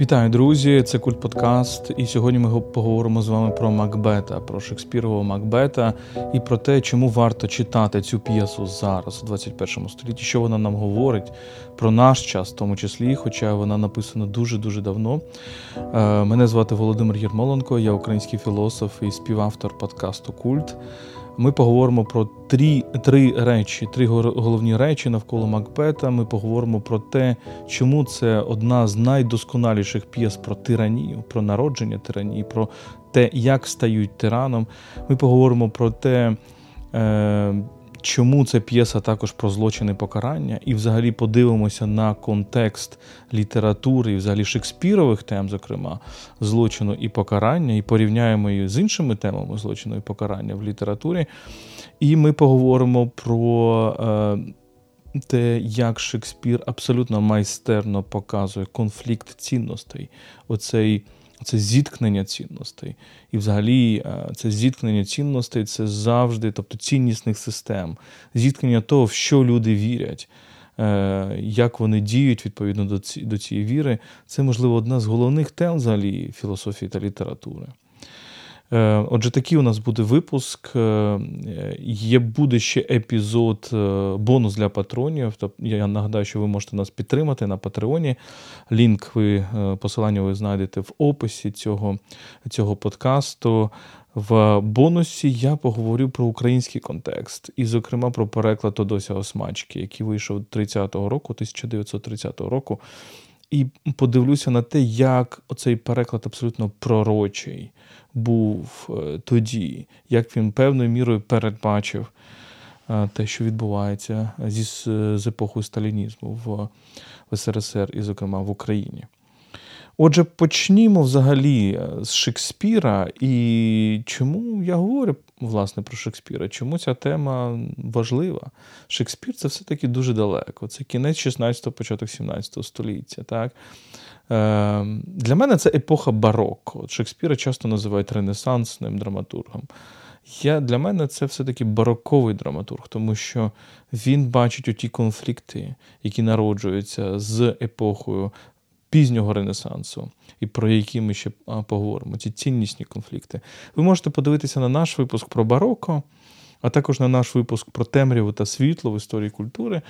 Вітаю, друзі! Це культ подкаст. І сьогодні ми поговоримо з вами про Макбета, про Шекспірового Макбета і про те, чому варто читати цю п'єсу зараз, у 21 столітті, що вона нам говорить про наш час, в тому числі, хоча вона написана дуже-дуже давно. Е, мене звати Володимир Єрмоленко, я український філософ і співавтор подкасту Культ. Ми поговоримо про три три речі, три головні речі навколо Макбета. Ми поговоримо про те, чому це одна з найдосконаліших п'єс про тиранію, про народження тиранії, про те, як стають тираном. Ми поговоримо про те, е, чому ця п'єса також про злочини покарання, і взагалі подивимося на контекст літератури, і взагалі Шекспірових тем, зокрема, злочину і покарання, і порівняємо її з іншими темами злочину і покарання в літературі. І ми поговоримо про. Е, те, як Шекспір абсолютно майстерно показує конфлікт цінностей, оцей це зіткнення цінностей. І взагалі е, це зіткнення цінностей це завжди, тобто ціннісних систем, зіткнення того, в що люди вірять. Е, як вони діють відповідно до цієї віри, це можливо одна з головних тем взагалі філософії та літератури. Е, отже, такий у нас буде випуск. Е, є буде ще епізод, е, бонус для патронів. Тобто я нагадаю, що ви можете нас підтримати на Патреоні. Лінк ви посилання ви знайдете в описі цього, цього подкасту. В бонусі я поговорю про український контекст, і, зокрема, про переклад Тодося Осмачки, який вийшов 30-го року, 1930 року. І подивлюся на те, як оцей переклад абсолютно пророчий був е, тоді, як він певною мірою передбачив е, те, що відбувається зі, з епохою сталінізму в, в СРСР і, зокрема, в Україні. Отже, почнімо взагалі е, з Шекспіра, і чому я говорю власне про Шекспіра? Чому ця тема важлива? Шекспір це все-таки дуже далеко. Це кінець 16 початок 17 століття. так? Е, Для мене це епоха бароко. Шекспіра часто називають ренесансним драматургом. Я, Для мене це все-таки бароковий драматург, тому що він бачить оті конфлікти, які народжуються з епохою пізнього Ренесансу, і про які ми ще поговоримо, ці ціннісні конфлікти. Ви можете подивитися на наш випуск про бароко, а також на наш випуск про темряву та світло в історії культури,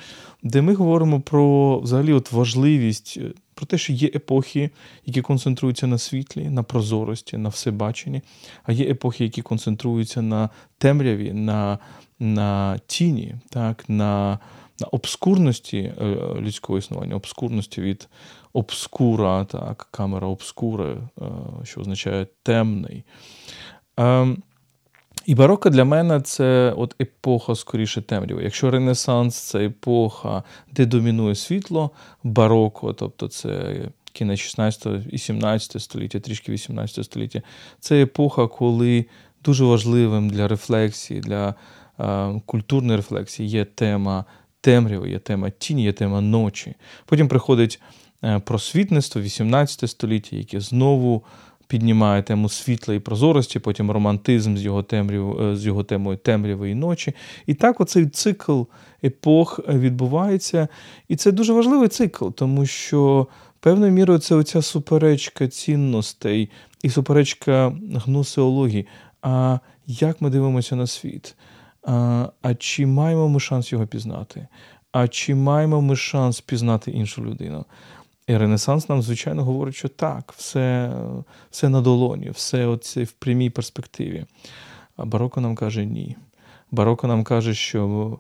де ми говоримо про взагалі от важливість, е, про те, що є епохи, які концентруються на світлі, на прозорості, на всебаченні, а є епохи, які концентруються на темряві, на на тіні, так, на на обскурності е, людського існування, обскурності від обскура, так, камера обскури, е, що означає темний. І бароко для мене це от епоха скоріше темряви. Якщо Ренесанс це епоха, де домінує світло, бароко, тобто це кінець 16 і 17 століття, трішки 18 століття, це епоха, коли дуже важливим для рефлексії, для е, культурної рефлексії є тема темряви, є тема тіні, є тема ночі. Потім приходить е, просвітництво, 18 століття, яке знову піднімає тему світла і прозорості, потім романтизм з його темряв, е, з його темою темряви і ночі. І так оцей цикл епох відбувається. І це дуже важливий цикл, тому що певною мірою це оця суперечка цінностей і суперечка гнусеології. А як ми дивимося на світ? А, а чи маємо ми шанс його пізнати? А чи маємо ми шанс пізнати іншу людину? І Ренесанс нам, звичайно, говорить, що так, все все на долоні, все оце в прямій перспективі. А бароко нам каже ні. Бароко нам каже, що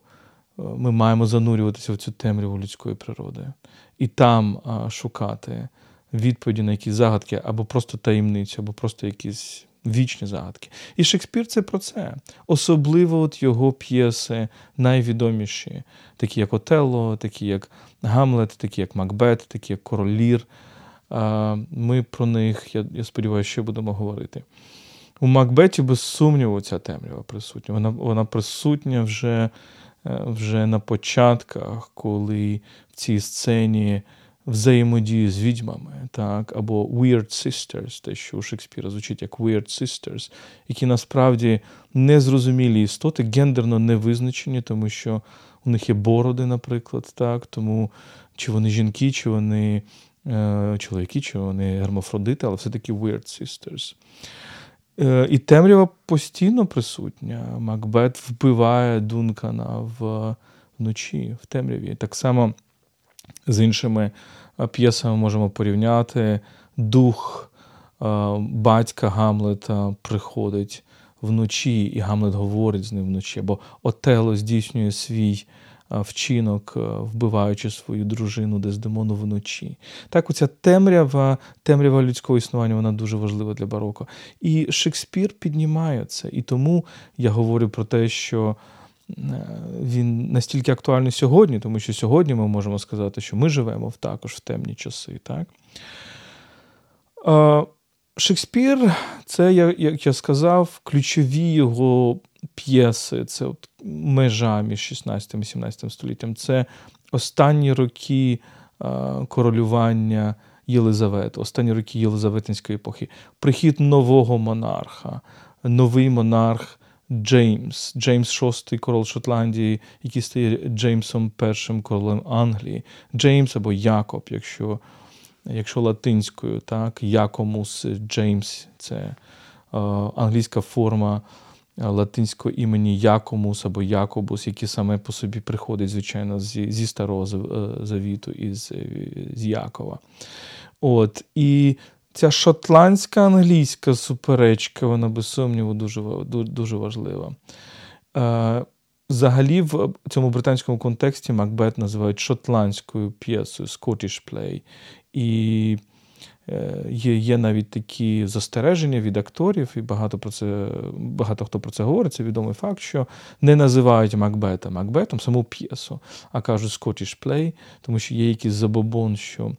е, ми маємо занурюватися в цю темряву людської природи і там шукати відповіді на якісь загадки, або просто таємницю, або просто якісь вічні загадки. І Шекспір це про це. Особливо от його п'єси найвідоміші, такі як Отелло, такі як Гамлет, такі як Макбет, такі як Король Лір. Ми про них, я, я сподіваюся, ще будемо говорити. У Макбеті, без сумніву, ця темрява присутня. Вона вона присутня вже е, вже на початках, коли в цій сцені взаємодії з відьмами, так, або Weird Sisters, те, що у Шекспіра звучить як Weird Sisters, які насправді незрозумілі істоти, гендерно не визначені, тому що у них є бороди, наприклад, так, тому чи вони жінки, чи вони е, чоловіки, чи вони гермафродити, але все-таки Weird Sisters. Е, і темрява постійно присутня. Макбет вбиває Дункана в, вночі, в темряві. Так само з іншими е, п'єсами можемо порівняти. Дух е, батька Гамлета приходить вночі, і Гамлет говорить з ним вночі, бо Отело здійснює свій вчинок, вбиваючи свою дружину Дездемону вночі. Так, оця темрява, темрява людського існування, вона дуже важлива для бароко. І Шекспір піднімає це. І тому я говорю про те, що. Він настільки актуальний сьогодні, тому що сьогодні ми можемо сказати, що ми живемо також в темні часи. Так? Шекспір, це, як я сказав, ключові його п'єси, це от межа між 16 і 17 століттям. Це останні роки королювання Єлизавети, останні роки Єлизаветинської епохи, прихід нового монарха, новий монарх. Джеймс, Джеймс VI, король Шотландії, який стає Джеймсом першим королем Англії, Джеймс або Якоб, якщо якщо латинською, так, Якомус Джеймс це е, англійська форма е, латинського імені Якомус або Якобус, який саме по собі приходить, звичайно, зі, зі Старого е, Завіту із з Якова. От, І ця шотландська англійська суперечка, вона без сумніву дуже дуже важлива. Е, Взагалі, в цьому британському контексті Макбет називають шотландською п'єсою Scottish Play. І Е, є є навіть такі застереження від акторів, і багато про це багато хто про це говорить. Це відомий факт, що не називають Макбета Макбетом саму п'єсу, а кажуть Scottish Play, тому що є якийсь забобон, що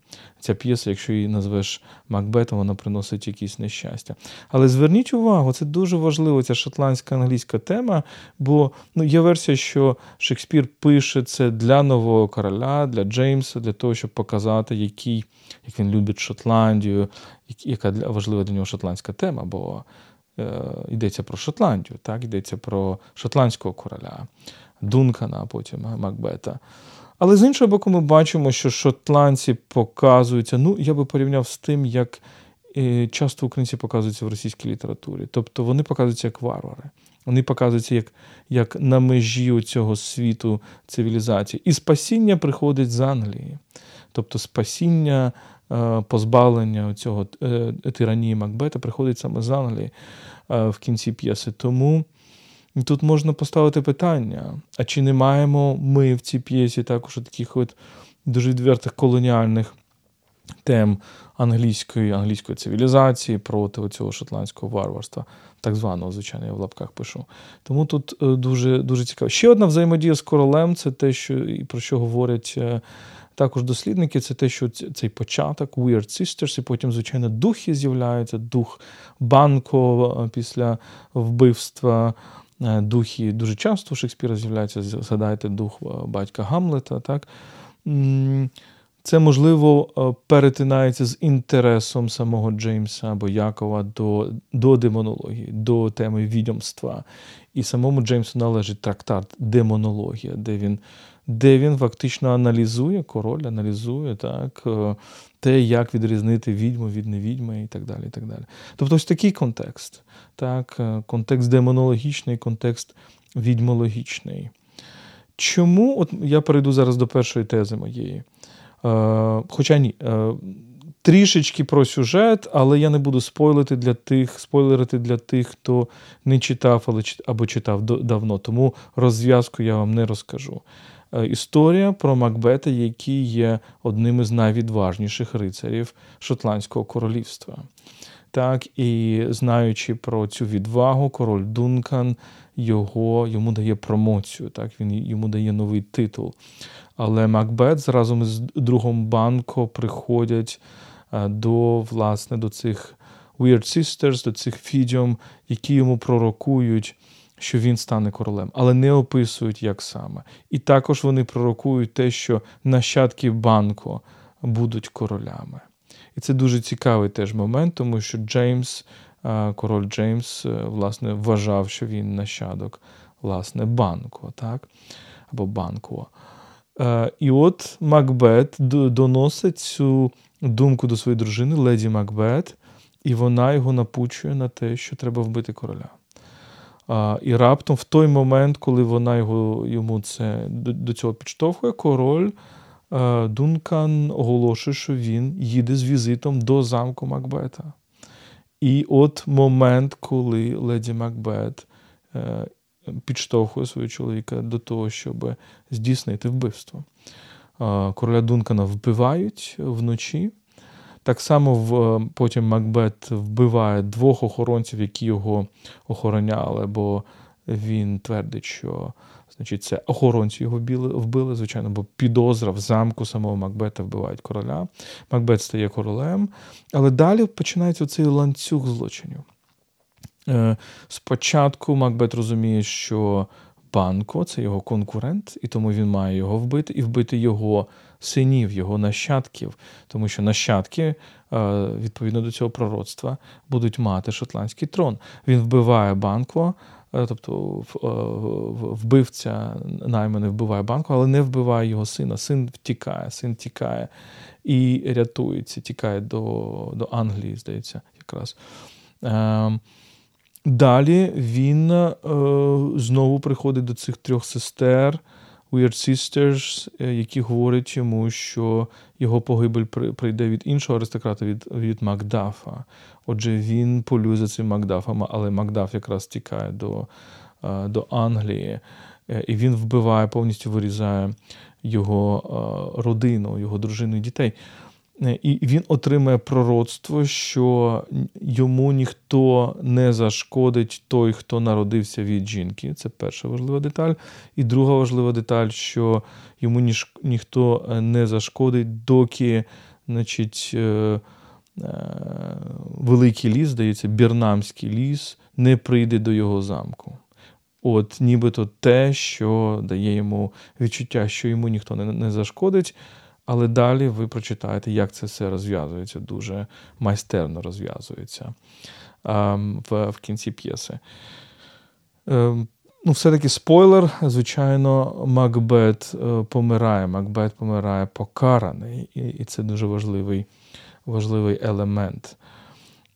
ця п'єса, якщо її назвеш Макбетом, вона приносить якісь нещастя. Але зверніть увагу, це дуже важливо, ця шотландська англійська тема, бо ну, є версія, що Шекспір пише це для нового короля, для Джеймса, для того, щоб показати, який, як він любить Шотландію. Яка важлива для нього шотландська тема, бо е, йдеться про Шотландію, так, йдеться про шотландського короля, Дункана, а потім Макбета. Але з іншого боку, ми бачимо, що шотландці показуються, ну, я би порівняв з тим, як е, часто українці показуються в російській літературі. Тобто вони показуються як варвари. Вони показуються як як на межі цього світу цивілізації. І спасіння приходить з Англії. Тобто спасіння Е, позбавлення цього е, тиранії Макбета приходить саме з Англії в кінці п'єси. Тому тут можна поставити питання: а чи не маємо ми в цій п'єсі також таких от дуже відвертих колоніальних тем англійської англійської цивілізації проти цього шотландського варварства? Так званого, звичайно, я в лапках пишу. Тому тут дуже дуже цікаво. Ще одна взаємодія з королем це те, що і про що говорять також дослідники це те, що цей початок Weird Sisters, і потім, звичайно, духи з'являються, дух Банко е, після вбивства. Е, духи дуже часто у Шекспіра з'являються, згадайте дух е, батька Гамлета. так? Це, можливо, перетинається з інтересом самого Джеймса або Якова до до демонології, до теми відьомства. І самому Джеймсу належить трактат Демонологія, де він де він фактично аналізує, король аналізує так, е, те, як відрізнити відьму від невідьми і так далі. і так далі. Тобто ось такий контекст. так, е, Контекст демонологічний, контекст відьмологічний. Чому от я перейду зараз до першої тези моєї? Е, Хоча ні. Е, Трішечки про сюжет, але я не буду спойлити для тих, спойлерити для тих, хто не читав або читав давно. Тому розв'язку я вам не розкажу. Е, історія про Макбета, який є одним із найвідважніших рицарів Шотландського королівства. Так, І знаючи про цю відвагу, король Дункан його, йому дає промоцію, так, він йому дає новий титул. Але Макбет разом з другом Банко приходять е, до власне, до цих Weird Sisters, до цих фідіум, які йому пророкують що він стане королем, але не описують, як саме. І також вони пророкують те, що нащадки банку будуть королями. І це дуже цікавий теж момент, тому що Джеймс, король Джеймс, е, власне, вважав, що він нащадок власне, банку, так? або банку. Е, і от Макбет доносить цю думку до своєї дружини, леді Макбет, і вона його напучує на те, що треба вбити короля. А, І раптом, в той момент, коли вона його, йому це до, до цього підштовхує, король а, Дункан оголошує, що він їде з візитом до замку Макбета. І от момент, коли леді Макбет е, підштовхує свого чоловіка до того, щоб здійснити вбивство. Короля Дункана вбивають вночі. Так само в, потім Макбет вбиває двох охоронців, які його охороняли, бо він твердить, що значить, це охоронці його вбили, вбили, звичайно, бо підозра в замку самого Макбета вбивають короля. Макбет стає королем. Але далі починається цей ланцюг злочинів. Е, спочатку Макбет розуміє, що Банко це його конкурент, і тому він має його вбити і вбити його синів, його нащадків, тому що нащадки, е, відповідно до цього пророцтва, будуть мати шотландський трон. Він вбиває банко, е, тобто вбивця найманий вбиває банку, але не вбиває його сина. Син втікає, син тікає і рятується, тікає до, до Англії, здається, якраз. Ем, Далі він е, знову приходить до цих трьох сестер, Weird Sisters, е, які говорять йому, що його погибель прийде від іншого аристократа, від від Макдафа. Отже, він полює за цим Макдафом, але Макдаф якраз тікає до, е, до Англії, е, і він вбиває, повністю вирізає його родину, його дружину і дітей. Е, і він отримає пророцтво, що йому ніхто не зашкодить той, хто народився від жінки. Це перша важлива деталь. І друга важлива деталь, що йому ні, ніхто е, не зашкодить, доки значить, е, великий ліс, здається, бірнамський ліс, не прийде до його замку. От, нібито те, що дає йому відчуття, що йому ніхто не, не зашкодить. Але далі ви прочитаєте, як це все розв'язується, дуже майстерно розв'язується ем, в в кінці п'єси. Ем, ну, Все-таки спойлер, звичайно, Макбет е, помирає. Макбет помирає покараний, і і це дуже важливий важливий елемент.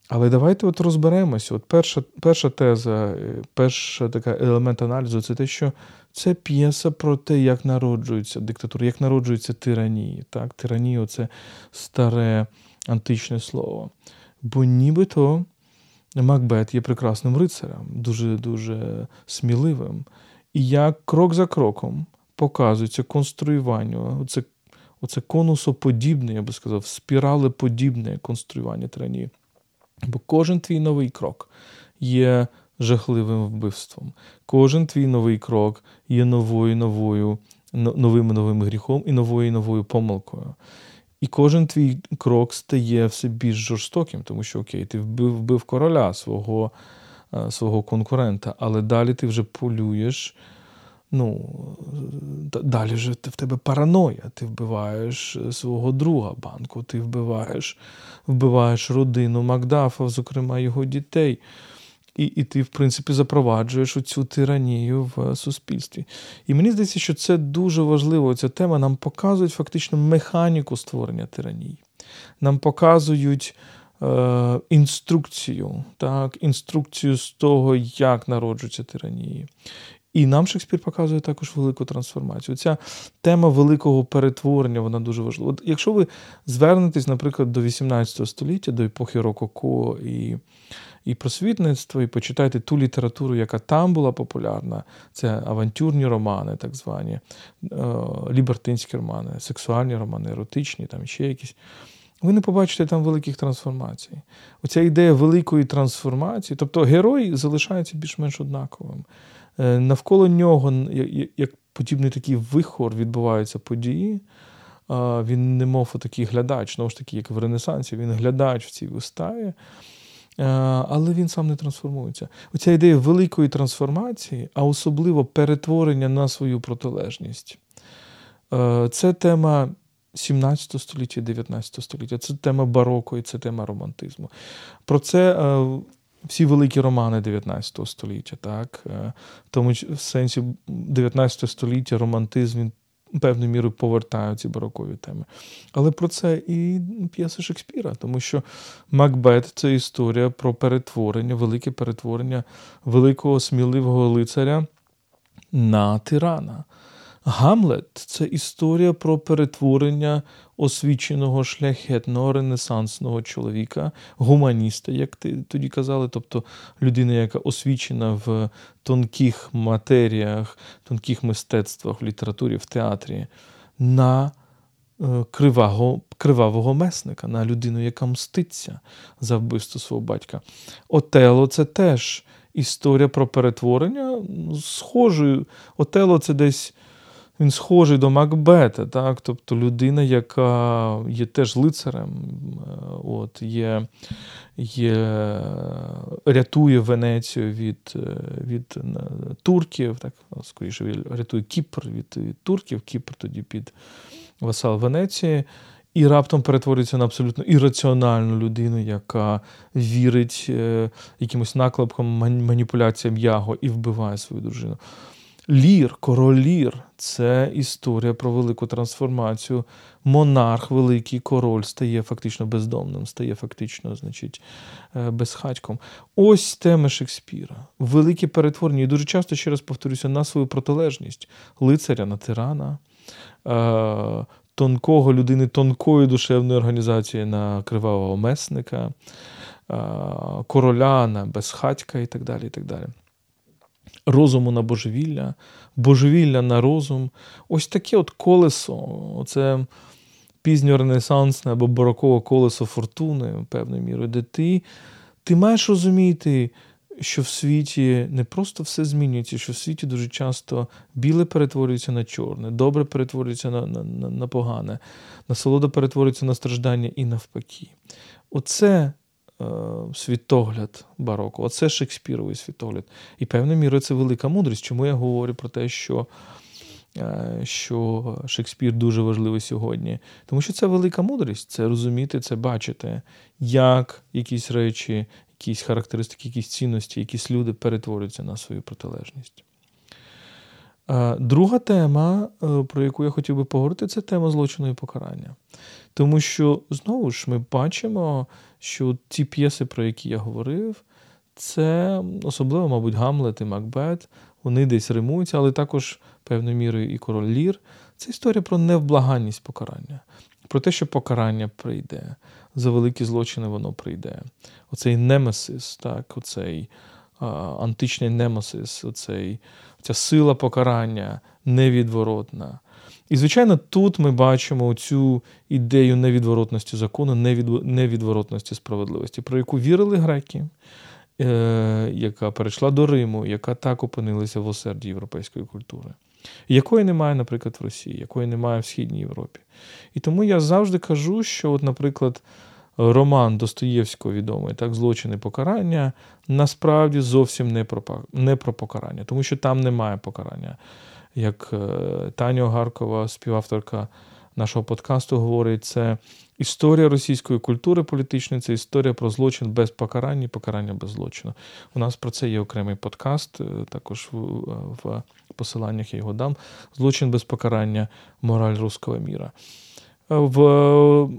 Але давайте от розберемося. От Перша перша теза, е, перший елемент аналізу це те, що це п'єса про те, як народжується диктатура, як народжується тиранії. Так? Тиранія це старе античне слово. Бо нібито Макбет є прекрасним рицарем, дуже-дуже сміливим. І як крок за кроком показується конструювання, оце, оце конусоподібне, я би сказав, спіралеподібне конструювання тиранії. Бо кожен твій новий крок є жахливим вбивством. Кожен твій новий крок є новою новою, новим новим гріхом і новою новою помилкою. І кожен твій крок стає все більш жорстоким, тому що окей, ти вбив вбив короля свого е, свого конкурента, але далі ти вже полюєш. Ну, Далі вже в тебе параноя. Ти вбиваєш е, свого друга банку, ти вбиваєш вбиваєш родину Макдафа, зокрема його дітей. І і ти, в принципі, запроваджуєш цю тиранію в суспільстві. І мені здається, що це дуже важливо. Ця тема нам показують фактично механіку створення тиранії. Нам показують е, інструкцію, так, інструкцію з того, як народжуються тиранії. І нам Шекспір показує також велику трансформацію. Ця тема великого перетворення вона дуже важлива. От Якщо ви звернетесь, наприклад, до 18 століття, до епохи Рококо і і просвітництва, і почитайте ту літературу, яка там була популярна, це авантюрні романи, так звані, е, лібертинські романи, сексуальні романи, еротичні, там ще якісь. Ви не побачите там великих трансформацій. Оця ідея великої трансформації, тобто герой залишається більш-менш однаковим. Е, навколо нього, як подібний такий вихор, відбуваються події. Він не мов такий глядач, знову ж таки, як в Ренесансі, він глядач в цій виставі. Е, але він сам не трансформується. Оця ідея великої трансформації, а особливо перетворення на свою протилежність. Е, це тема 17 століття, 19 століття, це тема бароко і це тема романтизму. Про це всі великі романи 19 століття. так? В тому в сенсі 19 століття романтизм він певною мірою повертають ці барокові теми. Але про це і п'єса Шекспіра, тому що Макбет це історія про перетворення, велике перетворення великого сміливого лицаря на тирана. Гамлет це історія про перетворення освіченого шляхетного ренесансного чоловіка, гуманіста, як ти тоді казали, тобто людина, яка освічена в тонких матеріях, тонких мистецтвах, в літературі, в театрі, на е, кривавого, кривавого месника, на людину, яка мститься за вбивство свого батька. Отело це теж історія про перетворення схожою. Отело це десь. Він схожий до Макбета, так? тобто людина, яка є теж лицарем, е, от, є, є, рятує Венецію від е, від е, турків, так, скоріше рятує Кіпр від, від турків, Кіпр тоді під васал Венеції. І раптом перетворюється на абсолютно ірраціональну людину, яка вірить якимось наклепкам, маніпуляціям яго і вбиває свою дружину. Лір, король Лір це історія про велику трансформацію. Монарх, великий король, стає фактично бездомним, стає фактично, значить, е, безхатьком. Ось теми Шекспіра. Великі перетворення. І дуже часто, ще раз повторюся, на свою протилежність лицаря на тирана, е, тонкого людини, тонкої душевної організації на кривавого месника, е, короля на безхатька і так далі. і так далі розуму на божевілля, божевілля на розум. Ось таке от колесо, оце пізньоренесансне або барокове колесо фортуни, певною мірою, де ти, ти маєш розуміти. Що в світі не просто все змінюється, що в світі дуже часто біле перетворюється на чорне, добре перетворюється на на, на, на погане, насолода перетворюється на страждання і навпаки. Оце світогляд бароко. Оце Шекспіровий світогляд. І певною мірою це велика мудрість. Чому я говорю про те, що е, що Шекспір дуже важливий сьогодні? Тому що це велика мудрість, це розуміти, це бачити, як якісь речі, якісь характеристики, якісь цінності, якісь люди перетворюються на свою протилежність. Е, друга тема, про яку я хотів би поговорити, це тема злочину і покарання. Тому що, знову ж, ми бачимо, що ті п'єси, про які я говорив, це особливо, мабуть, Гамлет і Макбет, вони десь римуються, але також певною мірою і король Лір. Це історія про невблаганність покарання, про те, що покарання прийде, за великі злочини воно прийде. Оцей немесис, так, оцей а, античний немесис, оцей, ця сила покарання невідворотна. І, звичайно, тут ми бачимо цю ідею невідворотності закону, невідворотності справедливості, про яку вірили греки, е, яка перейшла до Риму, яка так опинилася в осерді європейської культури, якої немає, наприклад, в Росії, якої немає в Східній Європі. І тому я завжди кажу, що, от, наприклад, роман Достоєвського відомий, так, злочини покарання, насправді зовсім не про, не про покарання, тому що там немає покарання як е, Таня Гаркова, співавторка нашого подкасту, говорить, це історія російської культури політичної, це історія про злочин без покарання і покарання без злочину. У нас про це є окремий подкаст, е, також в, посиланнях я його дам. Злочин без покарання, мораль руського міра в,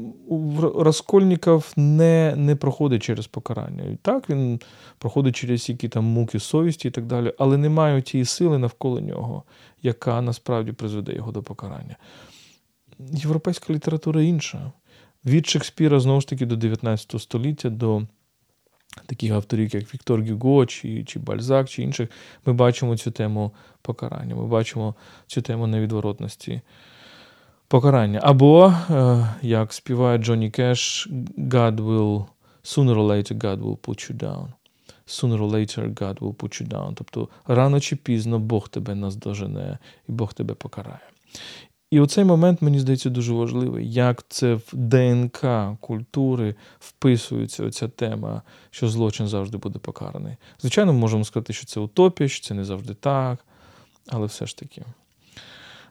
Раскольніков не не проходить через покарання. Так, він проходить через які там муки совісті і так далі, але немає тієї сили навколо нього, яка насправді призведе його до покарання. Європейська література інша. Від Шекспіра, знову ж таки, до 19 століття, до таких авторів, як Віктор Гюго, чи, чи Бальзак, чи інших, ми бачимо цю тему покарання, ми бачимо цю тему невідворотності покарання. Або, е, як співає Джонні Кеш, God will, sooner or later God will put you down. Sooner or later God will put you down. Тобто рано чи пізно Бог тебе наздожене і Бог тебе покарає. І оцей момент, мені здається, дуже важливий, як це в ДНК культури вписується оця тема, що злочин завжди буде покараний. Звичайно, ми можемо сказати, що це утопія, що це не завжди так, але все ж таки,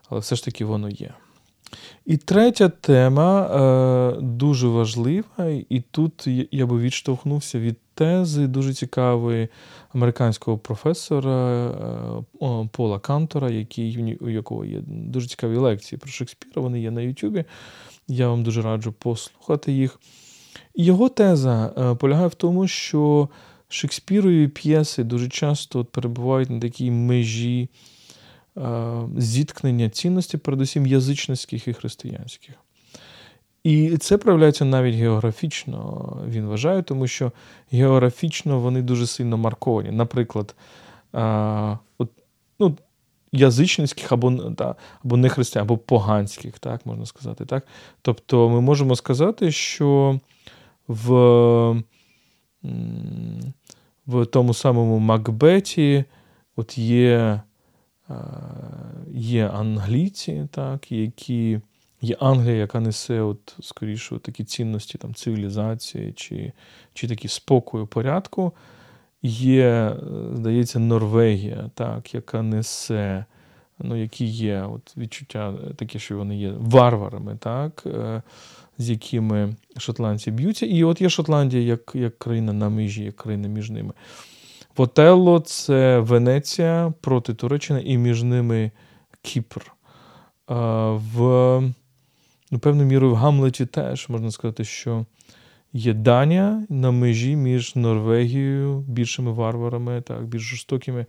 але все ж таки воно є. І третя тема е, дуже важлива, і тут я би відштовхнувся від тези дуже цікавої американського професора е, Пола Кантора, який, у якого є дуже цікаві лекції про Шекспіра. Вони є на Ютубі. Я вам дуже раджу послухати їх. Його теза е, полягає в тому, що Шекспірові п'єси дуже часто перебувають на такій межі зіткнення цінностей, передусім язичницьких і християнських. І це проявляється навіть географічно, він вважає, тому що географічно вони дуже сильно марковані. Наприклад, от, ну, язичницьких або да, або не християн, або поганських, так можна сказати. так. Тобто ми можемо сказати, що в в тому самому Макбеті от є є англійці, так, які є Англія, яка несе, от, скоріше, такі цінності там, цивілізації чи чи такі спокою, порядку. Є, здається, Норвегія, так, яка несе, ну, які є от, відчуття таке, що вони є варварами, так, е, з якими шотландці б'ються. І от є Шотландія як як країна на межі, як країна між ними. Потелло це Венеція проти Туреччини і між ними Кіпр. В ну, певною мірою в Гамлеті теж можна сказати, що є Данія на межі між Норвегією, більшими варварами, так, більш жорстокими,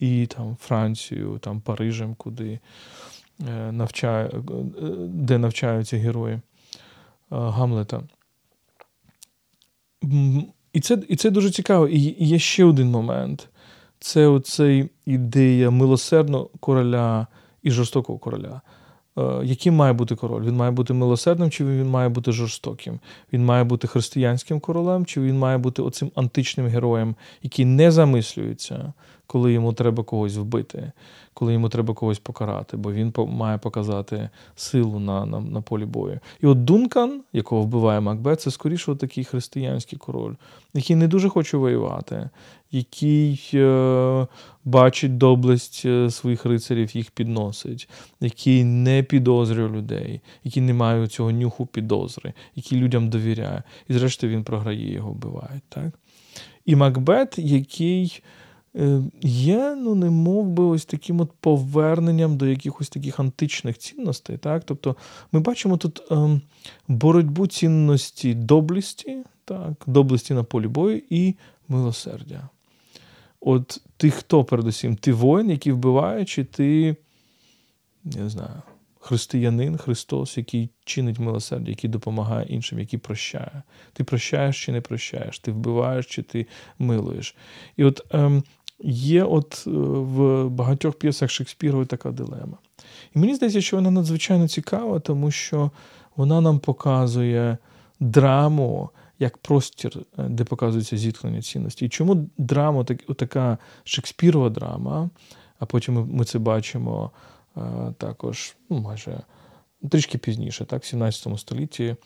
і там Францією, там Парижем, куди е, навчає, е, де навчаються герої е, Гамлета. І це і це дуже цікаво. І є ще один момент: це оцей ідея милосердного короля і жорстокого короля. Е, яким має бути король? Він має бути милосердним, чи він має бути жорстоким? Він має бути християнським королем, чи він має бути оцим античним героєм, який не замислюється, коли йому треба когось вбити, коли йому треба когось покарати, бо він має показати силу на на, на полі бою. І от Дункан, якого вбиває Макбет, це скоріше такий християнський король, який не дуже хоче воювати, який е, бачить доблесть е, своїх рицарів, їх підносить, який не підозрює людей, який не має цього нюху підозри, який людям довіряє. І зрештою він програє, його вбивають. Так? І Макбет, який. Е, є, ну, не мов би, ось таким от поверненням до якихось таких античних цінностей. Так? Тобто ми бачимо тут ем, боротьбу цінності доблесті, так, доблесті на полі бою і милосердя. От ти хто, передусім? Ти воїн, який вбиває, чи ти, я не знаю, християнин, Христос, який чинить милосердя, який допомагає іншим, який прощає. Ти прощаєш чи не прощаєш, ти вбиваєш чи ти милуєш. І от ем, є от е, в багатьох п'єсах Шекспірової така дилема. І мені здається, що вона надзвичайно цікава, тому що вона нам показує драму як простір, е, де показується зіткнення цінності. І чому драма, так, така Шекспірова драма, а потім ми це бачимо е, також ну, майже трішки пізніше, так, в 17 столітті,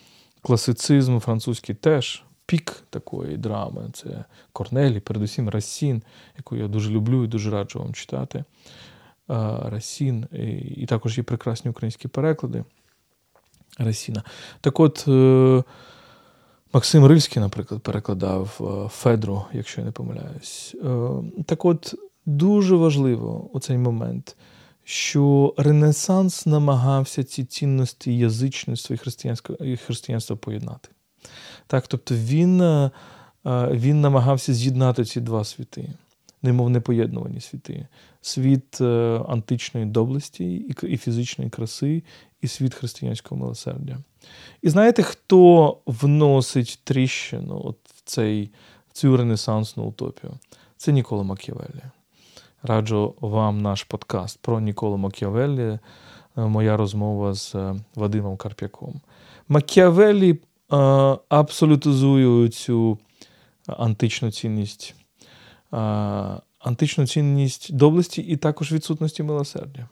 класицизм французький теж пік такої драми. Це Корнелі, передусім Расін, яку я дуже люблю і дуже раджу вам читати. Расін, і, також є прекрасні українські переклади Расіна. Так от. Е, Максим Рильський, наприклад, перекладав е, Федру, якщо я не помиляюсь. Е, так от дуже важливо у цей момент, що Ренесанс намагався ці цінності язичництва і християнства поєднати. Так, Тобто він е, він намагався з'єднати ці два світи, немов непоєднувані світи: світ античної доблесті і фізичної краси, і світ християнського милосердя. І знаєте, хто вносить тріщину от в, цей, в цю ренесансну утопію? Це Нікола Макіавеллі. Раджу вам наш подкаст про Ніколу Макіавеллі, е, моя розмова з е, Вадимом Карп'яком. Макіавеллі абсолютизує цю античну цінність, античну цінність доблесті і також відсутності милосердя.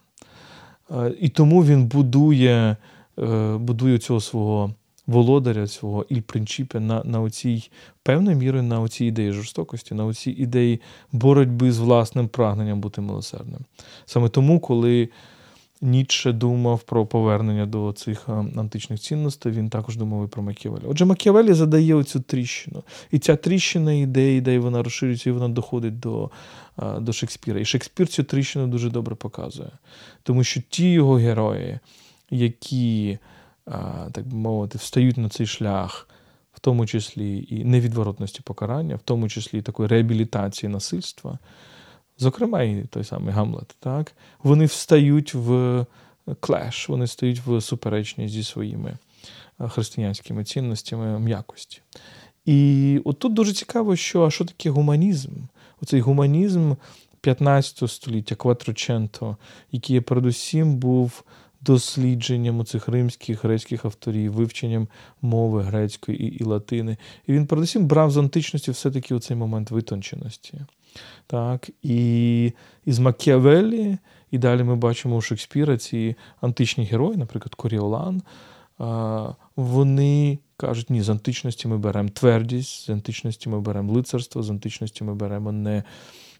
І тому він будує Е, будує цього свого володаря, свого іль-принчіпа на на оцій певною мірою на оцій ідеї жорстокості, на оцій ідеї боротьби з власним прагненням бути милосердним. Саме тому, коли Ніцше думав про повернення до цих е, античних цінностей, він також думав і про Макіавелі. Отже, Макіавелі задає оцю тріщину. І ця тріщина йде, йде, і вона розширюється, і вона доходить до е, до Шекспіра. І Шекспір цю тріщину дуже добре показує. Тому що ті його герої, які, е, так би мовити, встають на цей шлях, в тому числі і невідворотності покарання, в тому числі і такої реабілітації насильства. Зокрема, і той самий Гамлет, так? вони встають в клеш, вони стають в суперечність зі своїми е, християнськими цінностями м'якості. І от тут дуже цікаво, що а що таке гуманізм? Оцей гуманізм 15 століття, Кватроченто, який передусім був дослідженням у цих римських грецьких авторів, вивченням мови грецької і, і латини. І він передусім брав з античності все-таки оцей момент витонченості. Так? І із Макіавеллі, і далі ми бачимо у Шекспіра ці античні герої, наприклад, Коріолан. Вони кажуть, ні, з античності ми беремо твердість, з античності ми беремо лицарство, з античності ми беремо не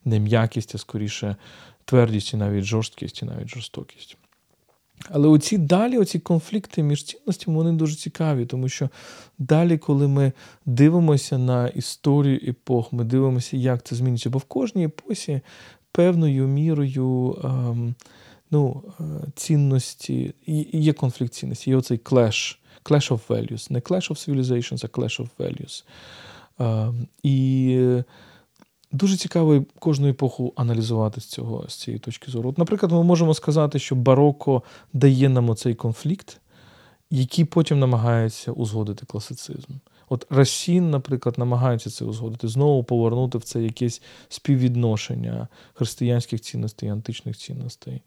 не м'якість, а скоріше твердість і навіть жорсткість, і навіть жорстокість. Але оці далі, оці конфлікти між цінностями, вони дуже цікаві, тому що далі, коли ми дивимося на історію епох, ми дивимося, як це змінюється, бо в кожній епосі певною мірою ем, ну, е, цінності є конфлікт цінності, є оцей clash, clash of values. Не clash of civilizations, а clash of values. Ем, і Дуже цікаво кожну епоху аналізувати з цього з цієї точки зору. От, Наприклад, ми можемо сказати, що бароко дає нам оцей конфлікт, який потім намагається узгодити класицизм. От Расін, наприклад, намагається це узгодити, знову повернути в це якесь співвідношення християнських цінностей, античних цінностей.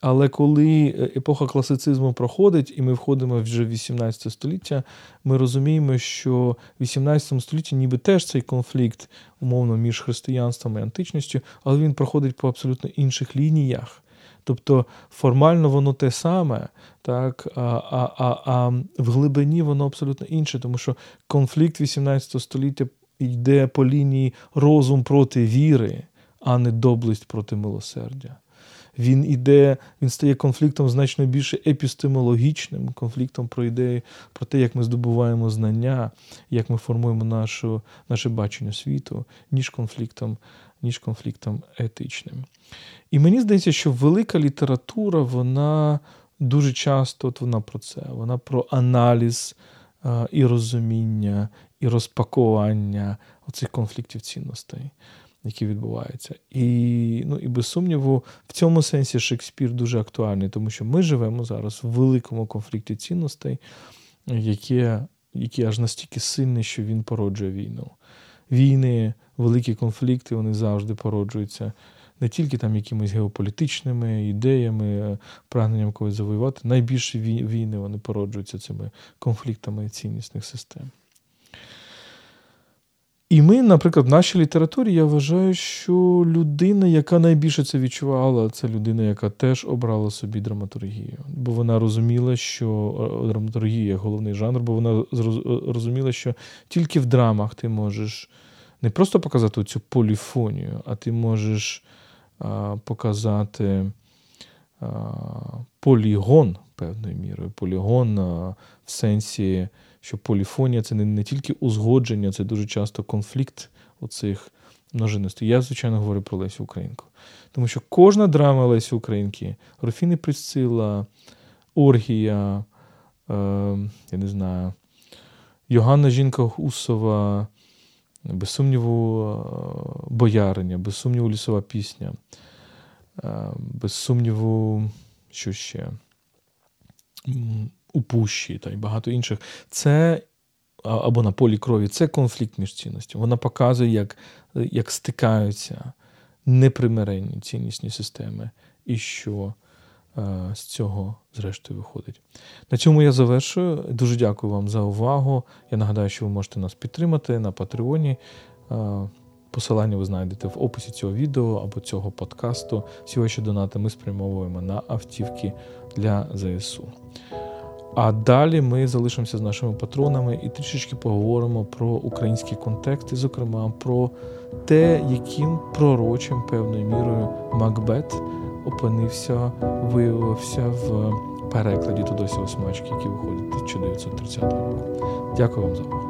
Але коли е, епоха класицизму проходить, і ми входимо вже в 18 століття, ми розуміємо, що в 18 столітті ніби теж цей конфлікт, умовно, між християнством і античністю, але він проходить по абсолютно інших лініях. Тобто формально воно те саме, так, а а, а, а в глибині воно абсолютно інше, тому що конфлікт 18 століття йде по лінії розум проти віри, а не доблесть проти милосердя він іде, він стає конфліктом значно більше епістемологічним, конфліктом про ідеї, про те, як ми здобуваємо знання, як ми формуємо нашу, наше бачення світу, ніж конфліктом, ніж конфліктом етичним. І мені здається, що велика література, вона дуже часто от вона про це, вона про аналіз і розуміння, і розпакування оцих конфліктів цінностей які відбуваються. І ну, і без сумніву, в цьому сенсі Шекспір дуже актуальний, тому що ми живемо зараз в великому конфлікті цінностей, яке, який аж настільки сильний, що він породжує війну. Війни, великі конфлікти, вони завжди породжуються. Не тільки там якимись геополітичними ідеями, прагненням когось завоювати. Найбільші війни вони породжуються цими конфліктами ціннісних систем. І ми, наприклад, в нашій літературі я вважаю, що людина, яка найбільше це відчувала, це людина, яка теж обрала собі драматургію. Бо вона розуміла, що е, драматургія головний жанр, бо вона розуміла, що тільки в драмах ти можеш не просто показати цю поліфонію, а ти можеш а, показати а, полігон певною мірою. Полігон а, в сенсі що поліфонія це не, не тільки узгодження, це дуже часто конфлікт оцих множинностей. Я, звичайно, говорю про Лесю Українку. Тому що кожна драма Лесі Українки, Руфіни Присцила, Оргія, е, я не знаю, Йоганна Жінка Гусова, без сумніву, е, бояриня, без сумніву, лісова пісня, е, без сумніву, що ще у пущі та й багато інших. Це або на полі крові це конфлікт між цінностями. Вона показує, як, як стикаються непримиренні ціннісні системи і що. З цього, зрештою, виходить. На цьому я завершую. Дуже дякую вам за увагу. Я нагадаю, що ви можете нас підтримати на Патреоні. Посилання ви знайдете в описі цього відео або цього подкасту. Всі ваші донати ми спрямовуємо на автівки для ЗСУ. А далі ми залишимося з нашими патронами і трішечки поговоримо про український контекст, і, зокрема, про те, яким пророчим певною мірою Макбет опинився, виявився в перекладі Тодосі Осмачки, який виходить 1930 року. Дякую вам за увагу.